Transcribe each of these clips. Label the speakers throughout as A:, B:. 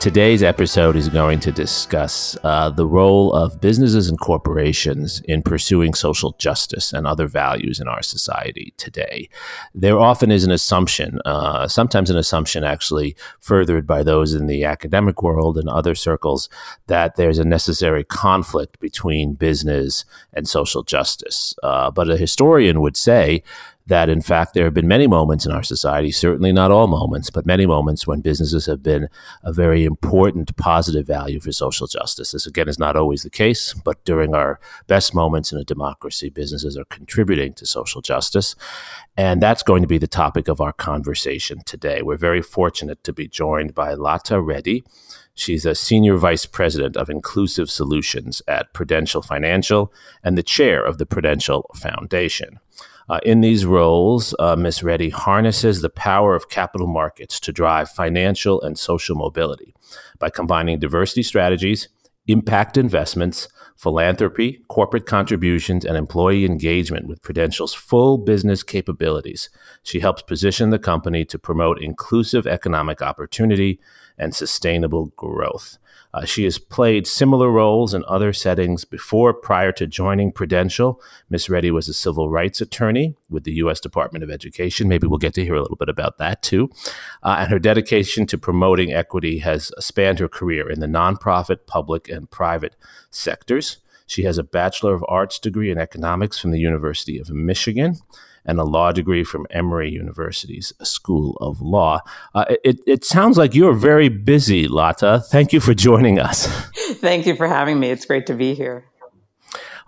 A: Today's episode is going to discuss uh, the role of businesses and corporations in pursuing social justice and other values in our society today. There often is an assumption, uh, sometimes an assumption actually furthered by those in the academic world and other circles, that there's a necessary conflict between business and social justice. Uh, but a historian would say that in fact there have been many moments in our society, certainly not all moments, but many moments when businesses have been a very important positive value for social justice. This again is not always the case, but during our best moments in a democracy, businesses are contributing to social justice. And that's going to be the topic of our conversation today. We're very fortunate to be joined by Lata Reddy. She's a senior vice president of inclusive solutions at Prudential Financial and the chair of the Prudential Foundation. Uh, in these roles, uh, Ms. Reddy harnesses the power of capital markets to drive financial and social mobility by combining diversity strategies, impact investments, philanthropy, corporate contributions, and employee engagement with Prudential's full business capabilities. She helps position the company to promote inclusive economic opportunity and sustainable growth. Uh, she has played similar roles in other settings before. Prior to joining Prudential, Ms. Reddy was a civil rights attorney with the U.S. Department of Education. Maybe we'll get to hear a little bit about that too. Uh, and her dedication to promoting equity has spanned her career in the nonprofit, public, and private sectors. She has a Bachelor of Arts degree in economics from the University of Michigan and a law degree from Emory University's School of Law. Uh, it, it sounds like you're very busy, Lata. Thank you for joining us.
B: Thank you for having me. It's great to be here.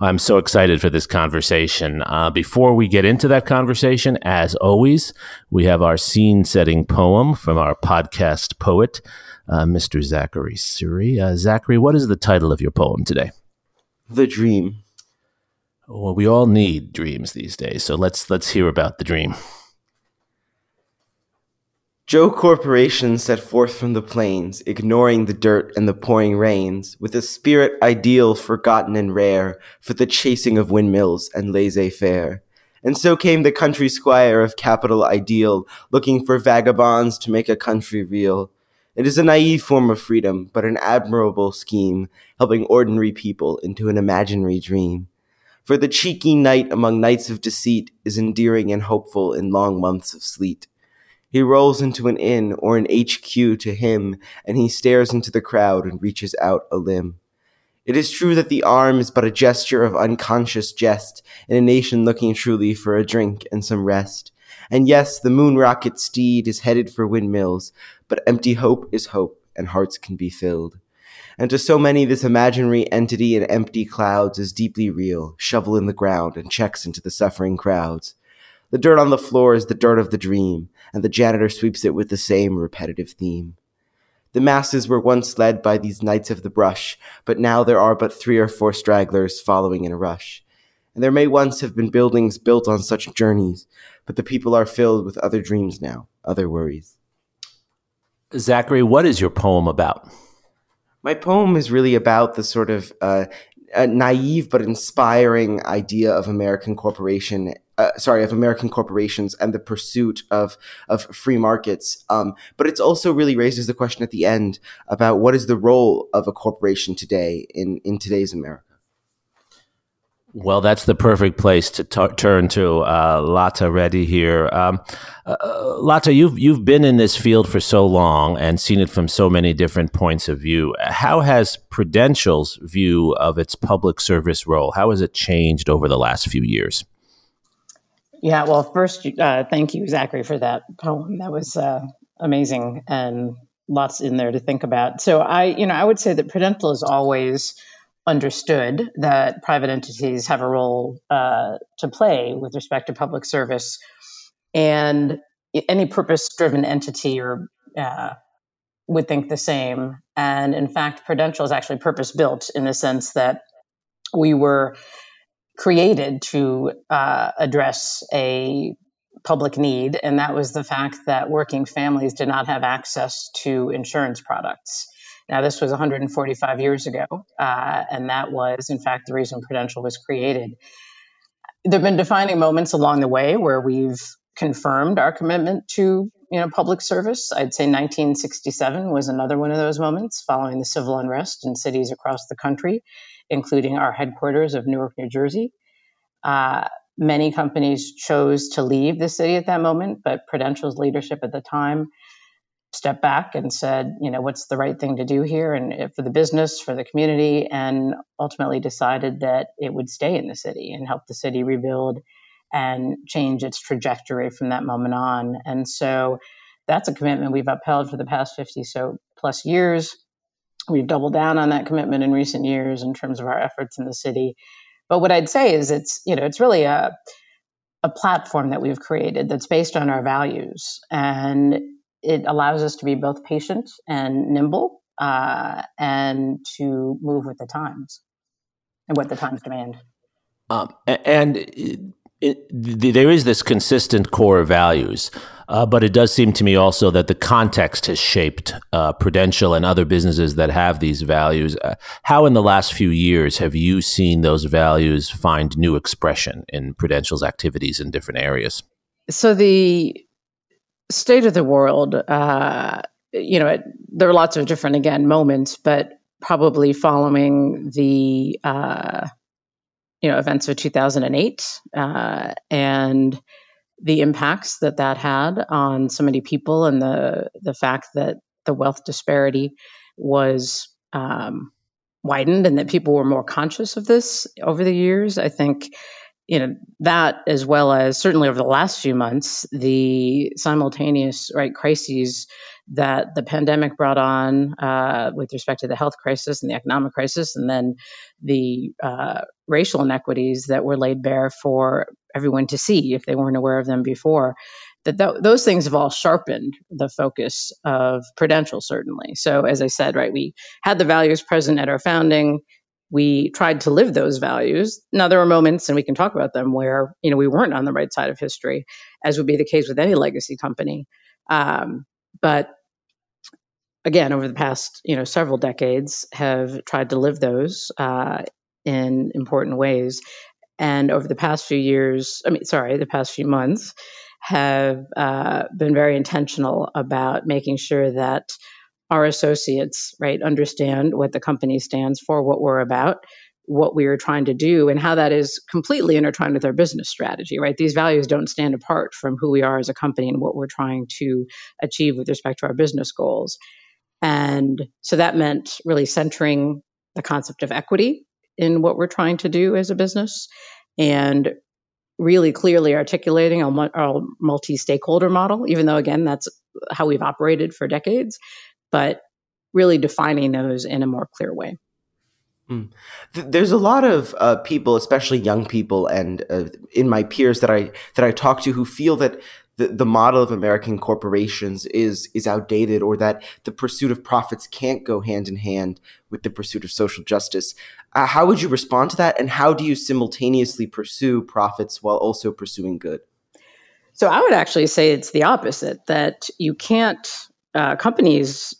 A: I'm so excited for this conversation. Uh, before we get into that conversation, as always, we have our scene setting poem from our podcast poet, uh, Mr. Zachary Suri. Uh, Zachary, what is the title of your poem today?
C: The Dream.
A: Well, we all need dreams these days, so let's let's hear about the dream.
C: Joe Corporation set forth from the plains, ignoring the dirt and the pouring rains, with a spirit ideal forgotten and rare for the chasing of windmills and laissez-faire. And so came the country squire of capital ideal, looking for vagabonds to make a country real. It is a naive form of freedom, but an admirable scheme, helping ordinary people into an imaginary dream. For the cheeky knight among knights of deceit is endearing and hopeful in long months of sleet. He rolls into an inn or an HQ to him, and he stares into the crowd and reaches out a limb. It is true that the arm is but a gesture of unconscious jest in a nation looking truly for a drink and some rest. And yes, the moon rocket steed is headed for windmills, but empty hope is hope, and hearts can be filled. And to so many, this imaginary entity in empty clouds is deeply real, shovel in the ground and checks into the suffering crowds. The dirt on the floor is the dirt of the dream, and the janitor sweeps it with the same repetitive theme. The masses were once led by these knights of the brush, but now there are but three or four stragglers following in a rush. And there may once have been buildings built on such journeys, but the people are filled with other dreams now, other worries.
A: Zachary, what is your poem about?
C: My poem is really about the sort of uh, naive but inspiring idea of American corporation. Uh, sorry, of American corporations and the pursuit of of free markets. Um, but it's also really raises the question at the end about what is the role of a corporation today in in today's America.
A: Well, that's the perfect place to t- turn to uh, Lata Reddy here. Um, uh, Lata, you've you've been in this field for so long and seen it from so many different points of view. How has Prudential's view of its public service role how has it changed over the last few years?
B: Yeah, well, first, uh, thank you, Zachary, for that poem. That was uh, amazing and lots in there to think about. So, I, you know, I would say that Prudential is always understood that private entities have a role uh, to play with respect to public service, and any purpose-driven entity or uh, would think the same. And in fact, Prudential is actually purpose-built in the sense that we were created to uh, address a public need, and that was the fact that working families did not have access to insurance products. Now, this was 145 years ago, uh, and that was, in fact, the reason Prudential was created. There have been defining moments along the way where we've confirmed our commitment to you know public service. I'd say 1967 was another one of those moments following the civil unrest in cities across the country, including our headquarters of Newark, New Jersey. Uh, many companies chose to leave the city at that moment, but Prudential's leadership at the time stepped back and said, you know, what's the right thing to do here and eh, for the business, for the community, and ultimately decided that it would stay in the city and help the city rebuild and change its trajectory from that moment on. And so that's a commitment we've upheld for the past 50 so plus years. We've doubled down on that commitment in recent years in terms of our efforts in the city. But what I'd say is it's, you know, it's really a a platform that we've created that's based on our values and it allows us to be both patient and nimble uh, and to move with the times and what the times demand.
A: Um, and it, it, there is this consistent core of values, uh, but it does seem to me also that the context has shaped uh, Prudential and other businesses that have these values. Uh, how, in the last few years, have you seen those values find new expression in Prudential's activities in different areas?
B: So the state of the world, uh, you know, it, there are lots of different, again, moments, but probably following the, uh, you know, events of 2008 uh, and the impacts that that had on so many people and the, the fact that the wealth disparity was um, widened and that people were more conscious of this over the years. I think you know that as well as certainly over the last few months the simultaneous right crises that the pandemic brought on uh, with respect to the health crisis and the economic crisis and then the uh, racial inequities that were laid bare for everyone to see if they weren't aware of them before that th- those things have all sharpened the focus of prudential certainly. So as i said right we had the values present at our founding we tried to live those values. Now there were moments, and we can talk about them, where you know we weren't on the right side of history, as would be the case with any legacy company. Um, but again, over the past you know several decades, have tried to live those uh, in important ways. And over the past few years, I mean, sorry, the past few months, have uh, been very intentional about making sure that our associates, right, understand what the company stands for, what we're about, what we are trying to do, and how that is completely intertwined with our business strategy, right? These values don't stand apart from who we are as a company and what we're trying to achieve with respect to our business goals. And so that meant really centering the concept of equity in what we're trying to do as a business and really clearly articulating our, multi stakeholder model, even though, again, that's how we've operated for decades but really defining those in a more clear way.
C: Mm. There's a lot of uh, people, especially young people, and uh, in my peers that I that I talk to, who feel that the, the model of American corporations is is outdated, or that the pursuit of profits can't go hand in hand with the pursuit of social justice. Uh, how would you respond to that, and how do you simultaneously pursue profits while also pursuing good?
B: So I would actually say it's the opposite. That you can't uh, companies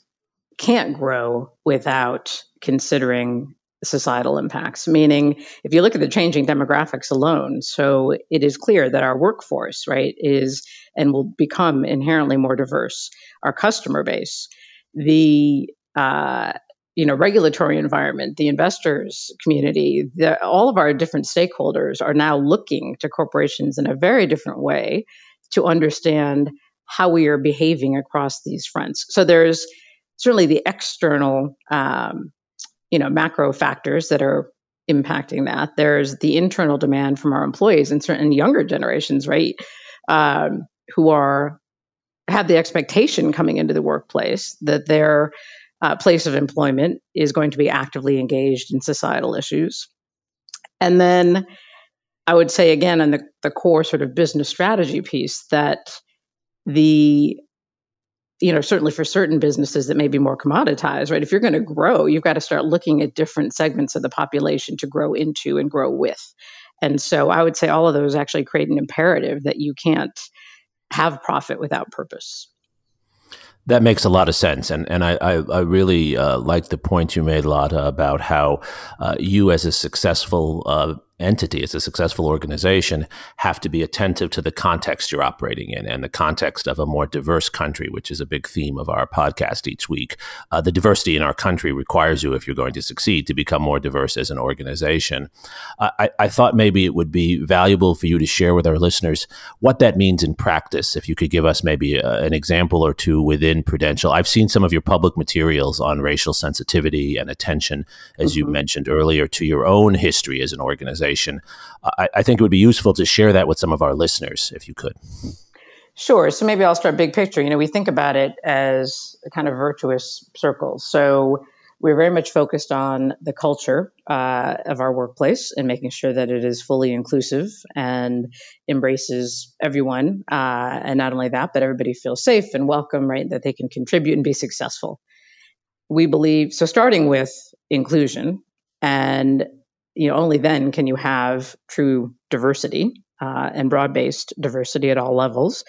B: can't grow without considering societal impacts. Meaning, if you look at the changing demographics alone, so it is clear that our workforce, right, is and will become inherently more diverse. Our customer base, the uh, you know regulatory environment, the investors community, the, all of our different stakeholders are now looking to corporations in a very different way to understand how we are behaving across these fronts. So there's certainly the external, um, you know, macro factors that are impacting that. There's the internal demand from our employees and certain younger generations, right, um, who are have the expectation coming into the workplace that their uh, place of employment is going to be actively engaged in societal issues. And then I would say again on the, the core sort of business strategy piece that the you know, certainly for certain businesses that may be more commoditized, right? If you're going to grow, you've got to start looking at different segments of the population to grow into and grow with. And so I would say all of those actually create an imperative that you can't have profit without purpose.
A: That makes a lot of sense, and and I I, I really uh, like the point you made, Lata, about how uh, you as a successful uh, entity, as a successful organization, have to be attentive to the context you're operating in and the context of a more diverse country, which is a big theme of our podcast each week. Uh, the diversity in our country requires you, if you're going to succeed, to become more diverse as an organization. I, I thought maybe it would be valuable for you to share with our listeners what that means in practice. If you could give us maybe a, uh, an example or two within Prudential. I've seen some of your public materials on racial sensitivity and attention, as mm-hmm. you mentioned earlier, to your own history as an organization I, I think it would be useful to share that with some of our listeners, if you could.
B: Sure. So maybe I'll start big picture. You know, we think about it as a kind of virtuous circle. So we're very much focused on the culture uh, of our workplace and making sure that it is fully inclusive and embraces everyone. Uh, and not only that, but everybody feels safe and welcome, right? That they can contribute and be successful. We believe so, starting with inclusion and you know, only then can you have true diversity uh, and broad-based diversity at all levels.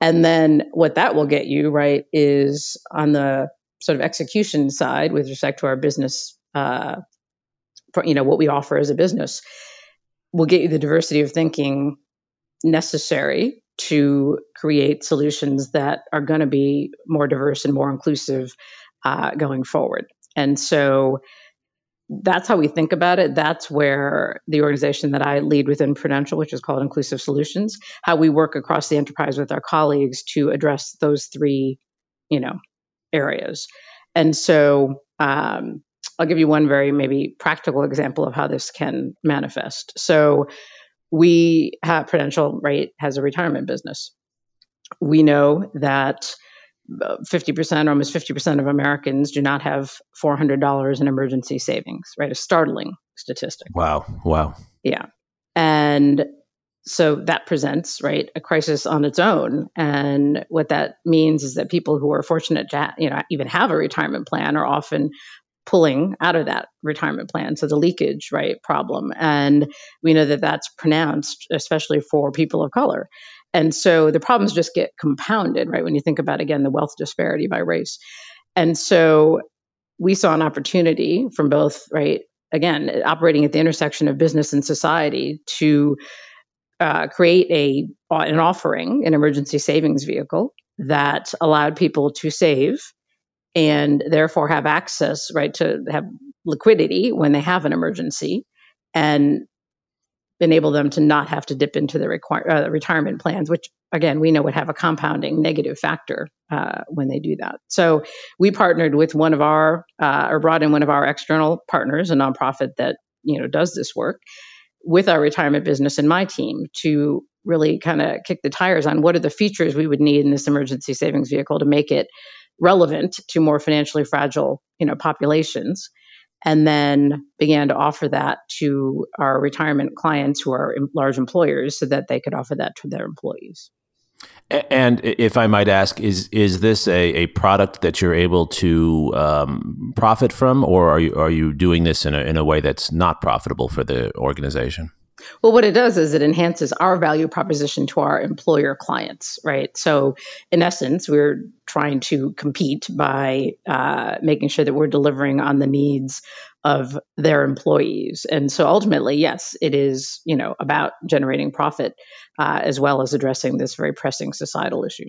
B: And then what that will get you, right, is on the sort of execution side with respect to our business, uh, you know, what we offer as a business, will get you the diversity of thinking necessary to create solutions that are going to be more diverse and more inclusive uh, going forward. And so, that's how we think about it. That's where the organization that I lead within Prudential, which is called Inclusive Solutions, how we work across the enterprise with our colleagues to address those three, you know, areas. And so um, I'll give you one very maybe practical example of how this can manifest. So we have Prudential, right, has a retirement business. We know that 50% or almost 50% of Americans do not have $400 in emergency savings, right? A startling statistic.
A: Wow. Wow.
B: Yeah. And so that presents, right, a crisis on its own. And what that means is that people who are fortunate to, you know, even have a retirement plan are often pulling out of that retirement plan. So the leakage, right, problem. And we know that that's pronounced, especially for people of color. And so the problems just get compounded, right? When you think about, again, the wealth disparity by race. And so we saw an opportunity from both, right? Again, operating at the intersection of business and society to uh, create a an offering, an emergency savings vehicle that allowed people to save and therefore have access, right, to have liquidity when they have an emergency and enable them to not have to dip into the require, uh, retirement plans, which again we know would have a compounding negative factor uh, when they do that. So we partnered with one of our uh, or brought in one of our external partners, a nonprofit that you know does this work, with our retirement business and my team to really kind of kick the tires on what are the features we would need in this emergency savings vehicle to make it relevant to more financially fragile you know populations and then began to offer that to our retirement clients who are large employers so that they could offer that to their employees.
A: And if I might ask, is is this a, a product that you're able to um, profit from, or are you are you doing this in a in a way that's not profitable for the organization?
B: Well, what it does is it enhances our value proposition to our employer clients, right? So, in essence, we're trying to compete by uh, making sure that we're delivering on the needs of their employees. And so, ultimately, yes, it is you know about generating profit uh, as well as addressing this very pressing societal issue.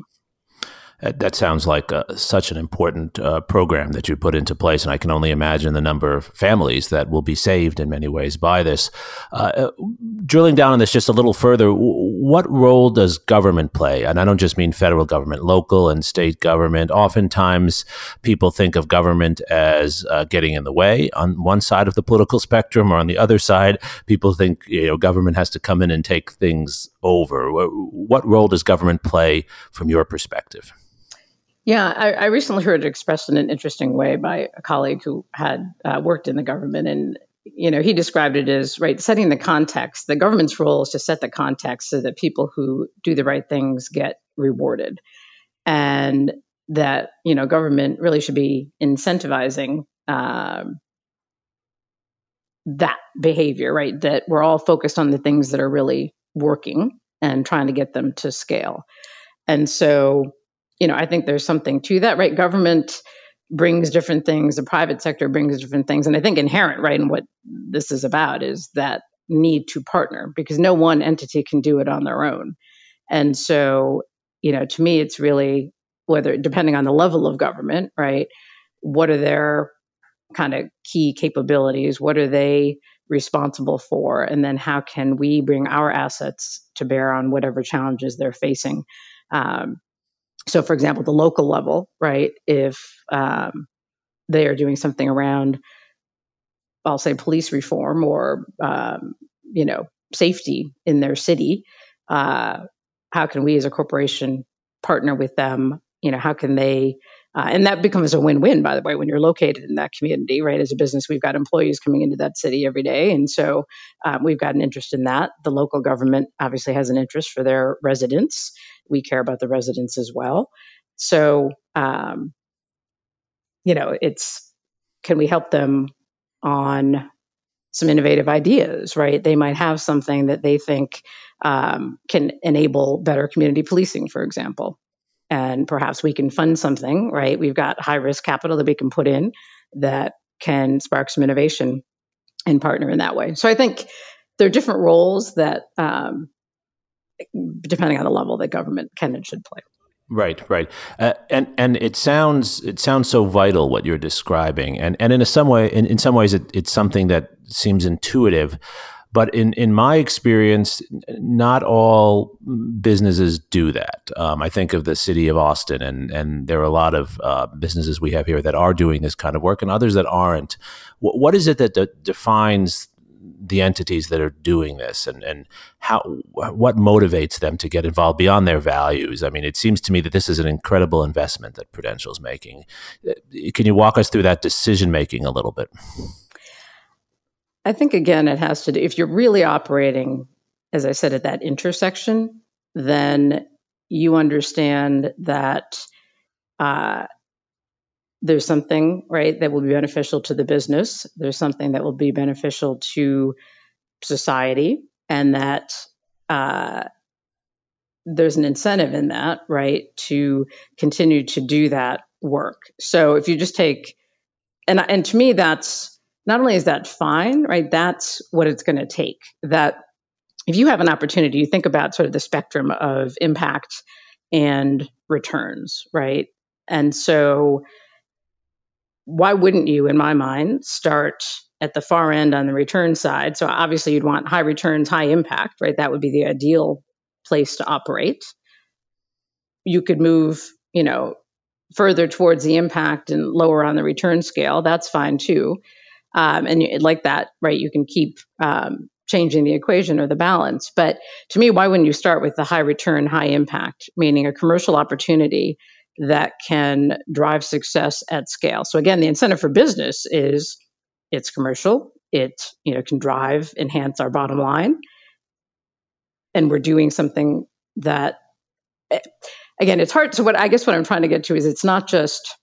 A: That sounds like uh, such an important uh, program that you put into place, and I can only imagine the number of families that will be saved in many ways by this. Uh, uh drilling down on this just a little further, what role does government play? And I don't just mean federal government, local and state government. Oftentimes, people think of government as uh, getting in the way on one side of the political spectrum, or on the other side, people think you know government has to come in and take things over. What role does government play from your perspective?
B: Yeah, I, I, recently heard it expressed in an interesting way by a colleague who had uh, worked in the government, and you know he described it as right setting the context. The government's role is to set the context so that people who do the right things get rewarded, and that you know government really should be incentivizing um, that behavior. Right, that we're all focused on the things that are really working and trying to get them to scale. And so, you know, I think there's something to that, right? Government brings different things, the private sector brings different things. And I think inherent, right, in what this is about is that need to partner because no one entity can do it on their own. And so, you know, to me, it's really whether, depending on the level of government, right, what are their kind of key capabilities? What are they responsible for? And then how can we bring our assets to bear on whatever challenges they're facing? Um, so, for example, the local level, right? If um, they are doing something around, I'll say, police reform or um, you know safety in their city, uh, how can we as a corporation partner with them? You know, how can they uh, and that becomes a win-win, by the way, when you're located in that community, right? As a business, we've got employees coming into that city every day, and so um, we've got an interest in that. The local government obviously has an interest for their residents. We care about the residents as well. So, um, you know, it's can we help them on some innovative ideas, right? They might have something that they think um, can enable better community policing, for example and perhaps we can fund something, right? We've got high risk capital that we can put in that can spark some innovation and partner in that way. So I think there are different roles that, um, depending on the level that government can and should play.
A: Right, right, uh, and and it sounds it sounds so vital what you're describing, and and in some way, in, in some ways, it, it's something that seems intuitive. But in, in my experience, not all businesses do that. Um, I think of the city of Austin, and, and there are a lot of uh, businesses we have here that are doing this kind of work and others that aren't. W- what is it that de- defines the entities that are doing this and, and how what motivates them to get involved beyond their values i mean it seems to me that this is an incredible investment that prudential is making uh, can you walk us through that decision making a little bit
B: I think again, it has to do, if you're really operating, as I said, at that intersection, then you understand that uh, there's something, right, that will be beneficial to the business. There's something that will be beneficial to society, and that uh, there's an incentive in that, right, to continue to do that work. So if you just take, and and to me, that's not only is that fine, right? That's what it's going to take. That if you have an opportunity, you think about sort of the spectrum of impact and returns, right? And so, why wouldn't you, in my mind, start at the far end on the return side? So, obviously, you'd want high returns, high impact, right? That would be the ideal place to operate. You could move, you know, further towards the impact and lower on the return scale. That's fine too. Um, and you, like that, right? You can keep um, changing the equation or the balance. But to me, why wouldn't you start with the high return, high impact, meaning a commercial opportunity that can drive success at scale? So again, the incentive for business is it's commercial. It you know can drive, enhance our bottom line, and we're doing something that eh, again it's hard. So what I guess what I'm trying to get to is it's not just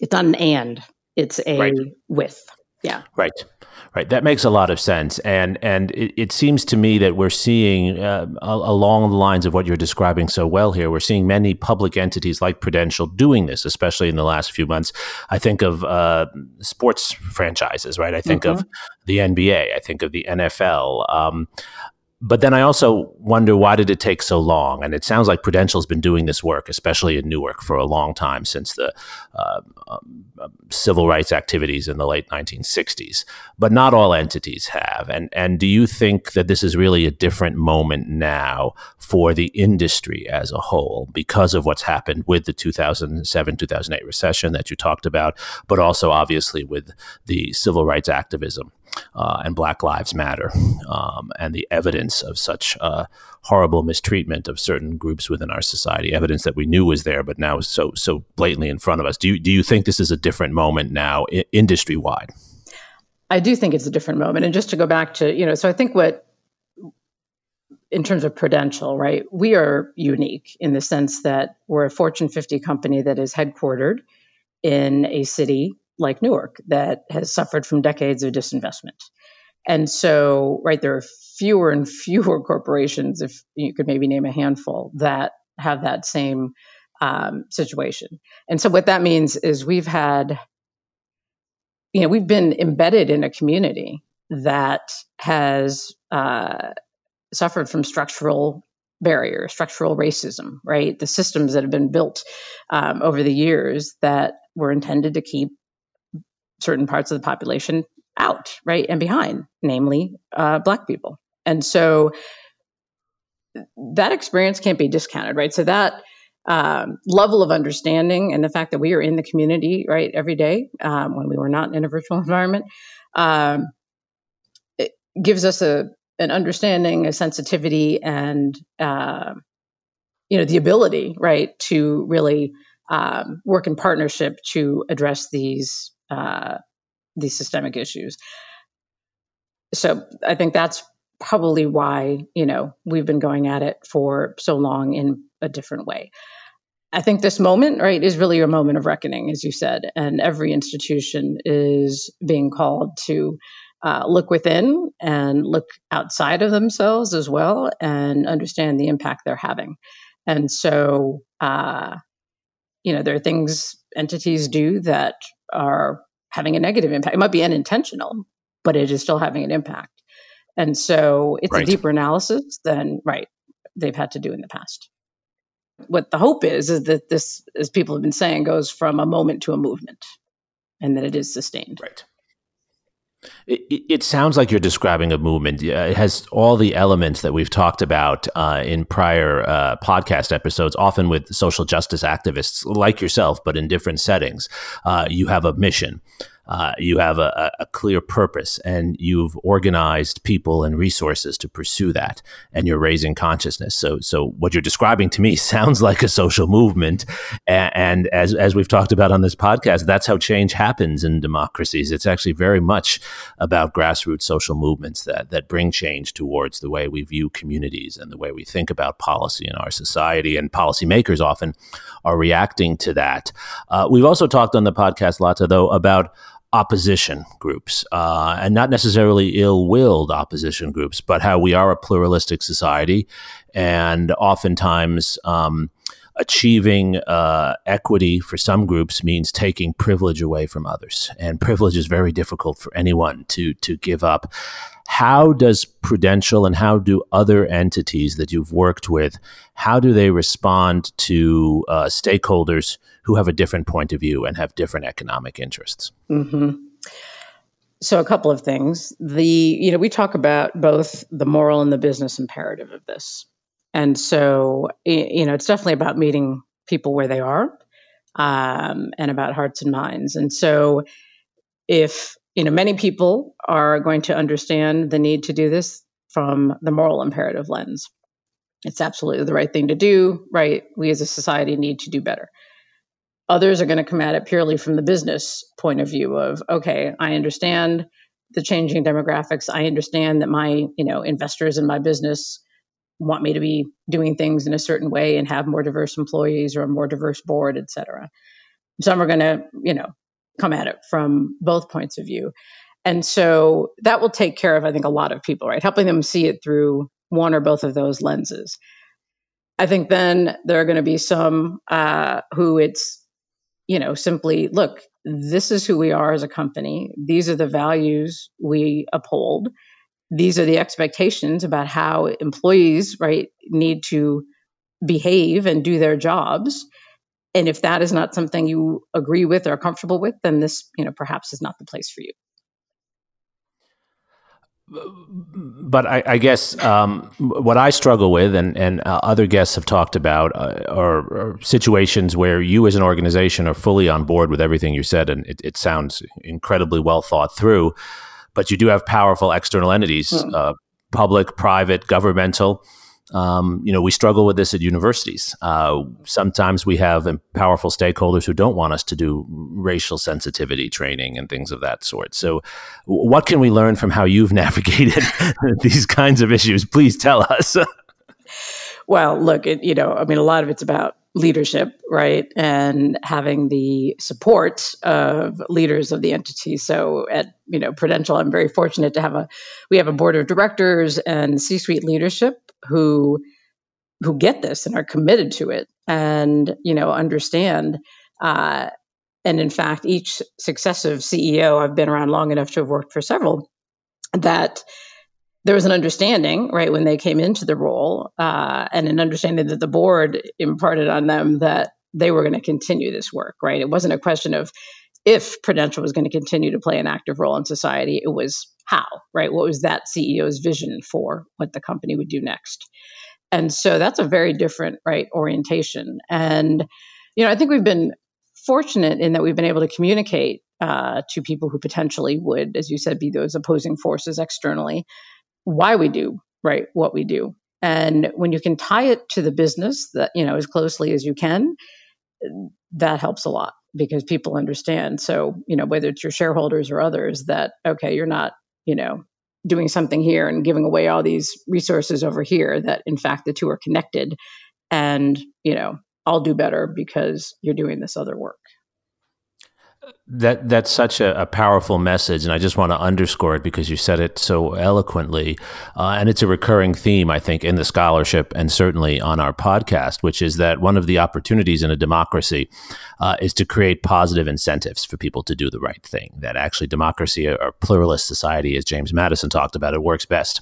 B: it's not an and it's a right. with yeah.
A: Right. Right. That makes a lot of sense, and and it, it seems to me that we're seeing uh, along the lines of what you're describing so well here. We're seeing many public entities like Prudential doing this, especially in the last few months. I think of uh, sports franchises, right? I think mm-hmm. of the NBA. I think of the NFL. Um, but then I also wonder why did it take so long? And it sounds like Prudential's been doing this work, especially in Newark, for a long time since the uh, um, civil rights activities in the late 1960s. But not all entities have. And and do you think that this is really a different moment now for the industry as a whole because of what's happened with the 2007 2008 recession that you talked about, but also obviously with the civil rights activism? Uh, and Black Lives Matter, um, and the evidence of such uh, horrible mistreatment of certain groups within our society, evidence that we knew was there, but now is so so blatantly in front of us. Do you do you think this is a different moment now, I- industry wide?
B: I do think it's a different moment, and just to go back to you know, so I think what in terms of Prudential, right, we are unique in the sense that we're a Fortune 50 company that is headquartered in a city like Newark that has suffered from decades of disinvestment. And so, right, there are fewer and fewer corporations, if you could maybe name a handful, that have that same um, situation. And so what that means is we've had, you know, we've been embedded in a community that has uh, suffered from structural barrier, structural racism, right? The systems that have been built um, over the years that were intended to keep certain parts of the population out, right, and behind, namely uh, Black people. And so that experience can't be discounted, right? So that um, level of understanding and the fact that we are in the community, right, every day um, when we were not in a virtual environment, um, it gives us a an understanding, a sensitivity, and uh, you know the ability, right, to really um, work in partnership to address these uh, these systemic issues. So I think that's probably why you know we've been going at it for so long in a different way. I think this moment, right, is really a moment of reckoning, as you said, and every institution is being called to uh, look within and look outside of themselves as well and understand the impact they're having. And so, uh, you know, there are things entities do that are having a negative impact. It might be unintentional, but it is still having an impact. And so it's right. a deeper analysis than, right, they've had to do in the past. What the hope is, is that this, as people have been saying, goes from a moment to a movement and that it is sustained.
A: Right. It, it, sounds like you're describing a movement. It has all the elements that we've talked about uh, in prior uh, podcast episodes, often with social justice activists like yourself, but in different settings. Uh, you have a mission uh, you have a, a, clear purpose and you've organized people and resources to pursue that and you're raising consciousness. So so what you're describing to me sounds like a social movement. And, and as as we've talked about on this podcast that's how change happens in democracies. It's actually very much about grassroots social movements that that bring change towards the way we view communities and the way we think about policy in our society. And policymakers often are reacting to that. Uh, we've also talked on the podcast Lata though about opposition groups, uh, and not necessarily ill willed opposition groups, but how we are a pluralistic society. And oftentimes, um, achieving uh, equity for some groups means taking privilege away from others. And privilege is very difficult for anyone to, to give up. How does Prudential and how do other entities that you've worked with, how do they respond to uh, stakeholders who have a different point of view and have different economic interests?
B: Mm-hmm. So, a couple of things. The you know we talk about both the moral and the business imperative of this, and so you know it's definitely about meeting people where they are, um, and about hearts and minds. And so, if you know many people are going to understand the need to do this from the moral imperative lens, it's absolutely the right thing to do. Right, we as a society need to do better. Others are going to come at it purely from the business point of view of, okay, I understand the changing demographics. I understand that my, you know, investors in my business want me to be doing things in a certain way and have more diverse employees or a more diverse board, et cetera. Some are going to, you know, come at it from both points of view. And so that will take care of, I think, a lot of people, right? Helping them see it through one or both of those lenses. I think then there are going to be some uh, who it's you know, simply look, this is who we are as a company. These are the values we uphold. These are the expectations about how employees, right, need to behave and do their jobs. And if that is not something you agree with or are comfortable with, then this, you know, perhaps is not the place for you
A: but I, I guess um, what I struggle with, and, and uh, other guests have talked about, uh, are, are, situations where you as an organization are fully on board with everything you said, and it, it sounds incredibly well thought through. But you do have powerful external entities, mm. uh, public, private, governmental, um, you know, we struggle with this at universities. Uh, sometimes we have powerful stakeholders who don't want us to do racial sensitivity training and things of that sort. So, what can we learn from how you've navigated these kinds of issues? Please tell us.
B: well, look, it, you know, I mean, a lot of it's about leadership, right, and having the support of leaders of the entity. So at you know Prudential, I'm very fortunate to have a we have a board of directors and C-suite leadership who who get this and are committed to it, and you know understand. Uh, and in fact, each successive CEO, I've been around long enough to have worked for several, that there was an understanding, right, when they came into the role, uh, and an understanding that the board imparted on them that they were going to continue this work, right? It wasn't a question of if Prudential was going to continue to play an active role in society, it was how, right? What was that CEO's vision for what the company would do next? And so that's a very different, right, orientation. And, you know, I think we've been fortunate in that we've been able to communicate uh, to people who potentially would, as you said, be those opposing forces externally, why we do right what we do. And when you can tie it to the business that you know as closely as you can, that helps a lot because people understand. So you know whether it's your shareholders or others that okay, you're not you know doing something here and giving away all these resources over here. That in fact the two are connected, and you know I'll do better because you're doing this other work.
A: That that's such a, a, powerful message, and I just want to underscore it because you said it so eloquently, uh, and it's a recurring theme I think in the scholarship and certainly on our podcast, which is that one of the opportunities in a democracy uh, is to create positive incentives for people to do the right thing. That actually democracy, or pluralist society, as James Madison talked about, it works best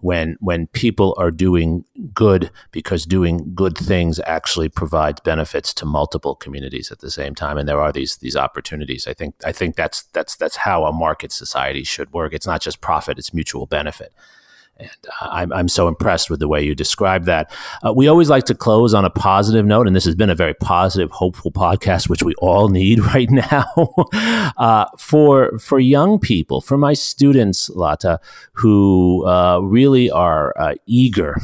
A: when when people are doing good because doing good things actually provides benefits to multiple communities at the same time, and there are these these opportunities. I think I think that's that's that's how a market society should work. It's not just profit; it's mutual benefit. And uh, I'm, I'm so impressed with the way you describe that. Uh, we always like to close on a positive note, and this has been a very positive, hopeful podcast, which we all need right now. uh, for for young people, for my students, Lata, who uh, really are uh, eager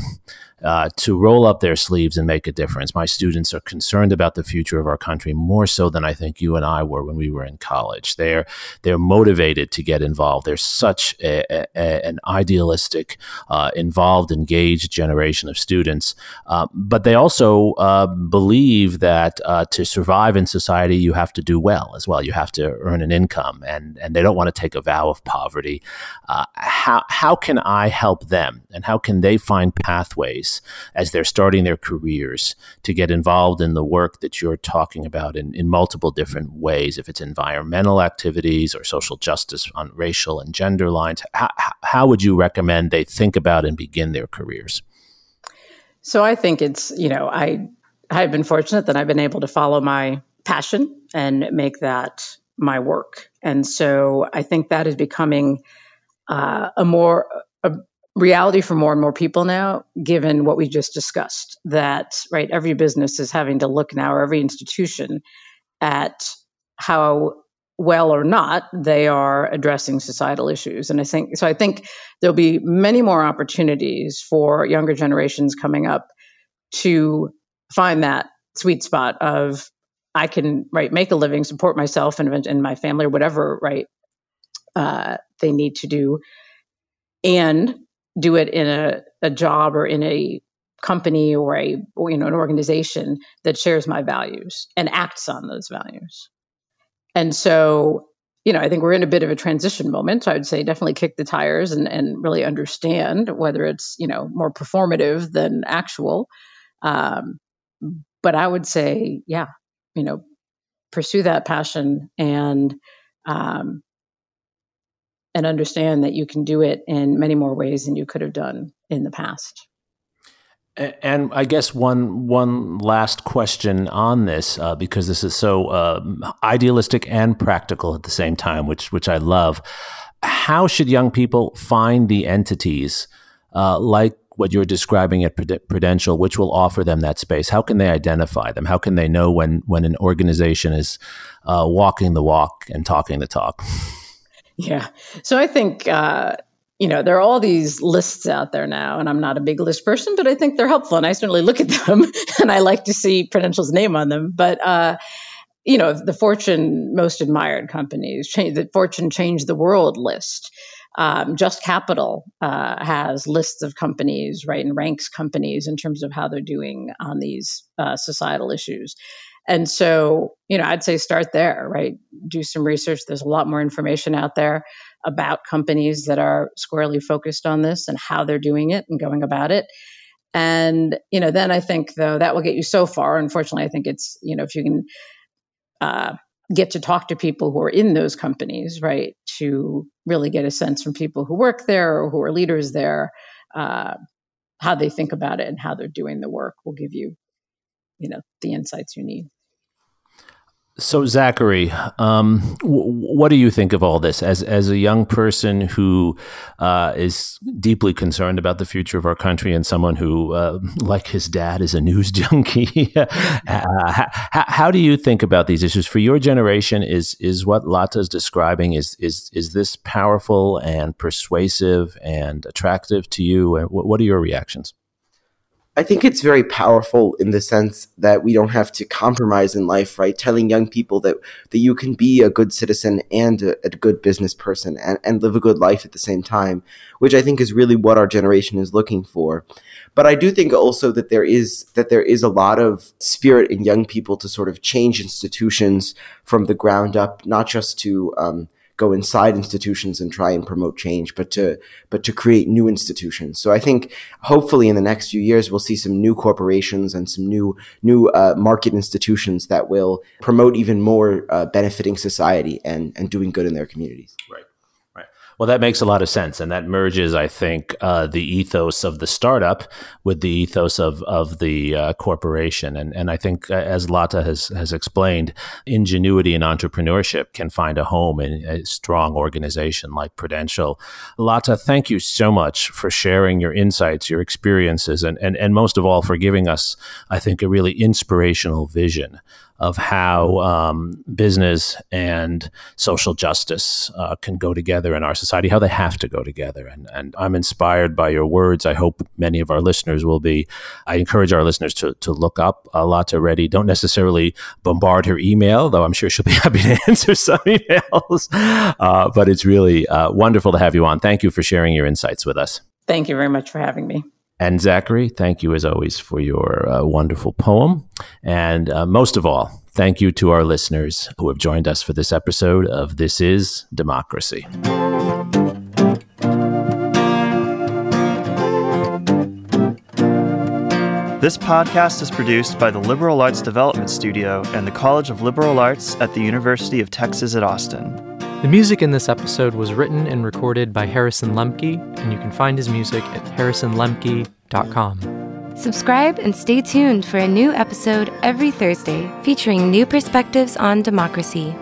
A: uh, to roll up their sleeves and make a difference. My students are concerned about the future of our country more so than I think you and I were when we were in college. They're they're motivated to get involved. They're such a, a, an idealistic, uh, involved, engaged generation of students, uh, but they also uh, believe that uh, to survive in society, you have to do well as well. You have to earn an income, and and they don't want to take a vow of poverty. Uh, how how can I help them, and how can they find pathways? As they're starting their careers to get involved in the work that you're talking about in, in multiple different ways, if it's environmental activities or social justice on racial and gender lines? How, how would you recommend they think about and begin their careers?
B: So I think it's, you know, I I've been fortunate that I've been able to follow my passion and make that my work. And so I think that is becoming uh, a more a, reality for more and more people now, given what we just discussed. That right, every business is having to look now, or every institution, at how well or not they are addressing societal issues. And I think so. I think there'll be many more opportunities for younger generations coming up to find that sweet spot of I can right make a living, support myself and, and my family or whatever right uh, they need to do, and do it in a, a job or in a company or a or, you know an organization that shares my values and acts on those values. And so, you know, I think we're in a bit of a transition moment. So I would say definitely kick the tires and, and really understand whether it's, you know, more performative than actual. Um, but I would say, yeah, you know, pursue that passion and um, and understand that you can do it in many more ways than you could have done in the past.
A: And I guess one one last question on this, uh, because this is so uh, idealistic and practical at the same time, which which I love. How should young people find the entities uh, like what you're describing at Prudential, which will offer them that space? How can they identify them? How can they know when when an organization is uh, walking the walk and talking the talk?
B: Yeah. So I think, uh, you know, there are all these lists out there now, and I'm not a big list person, but I think they're helpful, and I certainly look at them, and I like to see Prudential's name on them. But uh, you know, the Fortune Most Admired Companies, change, the Fortune Changed the World list. Um, Just Capital uh, has lists of companies, right, and ranks companies in terms of how they're doing on these uh, societal issues. And so, you know, I'd say start there, right? Do some research. There's a lot more information out there about companies that are squarely focused on this and how they're doing it and going about it. And, you know, then I think, though, that will get you so far. Unfortunately, I think it's, you know, if you can uh, get to talk to people who are in those companies, right, to really get a sense from people who work there or who are leaders there, uh, how they think about it and how they're doing the work will give you, you know, the insights you need.
A: So, Zachary, um, w- what do you think of all this as as a young person who uh, is deeply concerned about the future of our country and someone who, uh, like his dad, is a news junkie? uh, how, how, do you think about these issues for your generation? Is is what Lata is describing is is is this powerful and persuasive and attractive to you? What, what are your reactions?
C: I think it's very powerful in the sense that we don't have to compromise in life, right? Telling young people that, that you can be a good citizen and a, a, good business person and, and live a good life at the same time, which I think is really what our generation is looking for. But I do think also that there is that there is a lot of spirit in young people to sort of change institutions from the ground up, not just to um, go inside institutions and try and promote change, but to but to create new institutions. So I think hopefully in the next few years we'll see some new corporations and some new new uh, market institutions that will promote even more uh, benefiting society and and doing good in their communities.
A: Right. Well, that makes a lot of sense, and that merges, I think, uh, the ethos of the startup with the ethos of of the uh, corporation. And and I think, uh, as Lata has has explained, ingenuity and entrepreneurship can find a home in a strong organization like Prudential. Lata, thank you so much for sharing your insights, your experiences, and and and most of all for giving us, I think, a really inspirational vision of how um, business and social justice uh, can go together in our society, how they have to go together. And, and I'm inspired by your words. I hope many of our listeners will be. I encourage our listeners to, to look up Lata Reddy. Don't necessarily bombard her email, though I'm sure she'll be happy to answer some emails. Uh, but it's really uh, wonderful to have you on. Thank you for sharing your insights with us.
B: Thank you very much for having me.
A: And Zachary, thank you as always for your uh, wonderful poem. And uh, most of all, thank you to our listeners who have joined us for this episode of This is Democracy.
D: This podcast is produced by the Liberal Arts Development Studio and the College of Liberal Arts at the University of Texas at Austin.
E: The music in this episode was written and recorded by Harrison Lemke, and you can find his music at harrisonlemke.com.
F: Subscribe and stay tuned for a new episode every Thursday featuring new perspectives on democracy.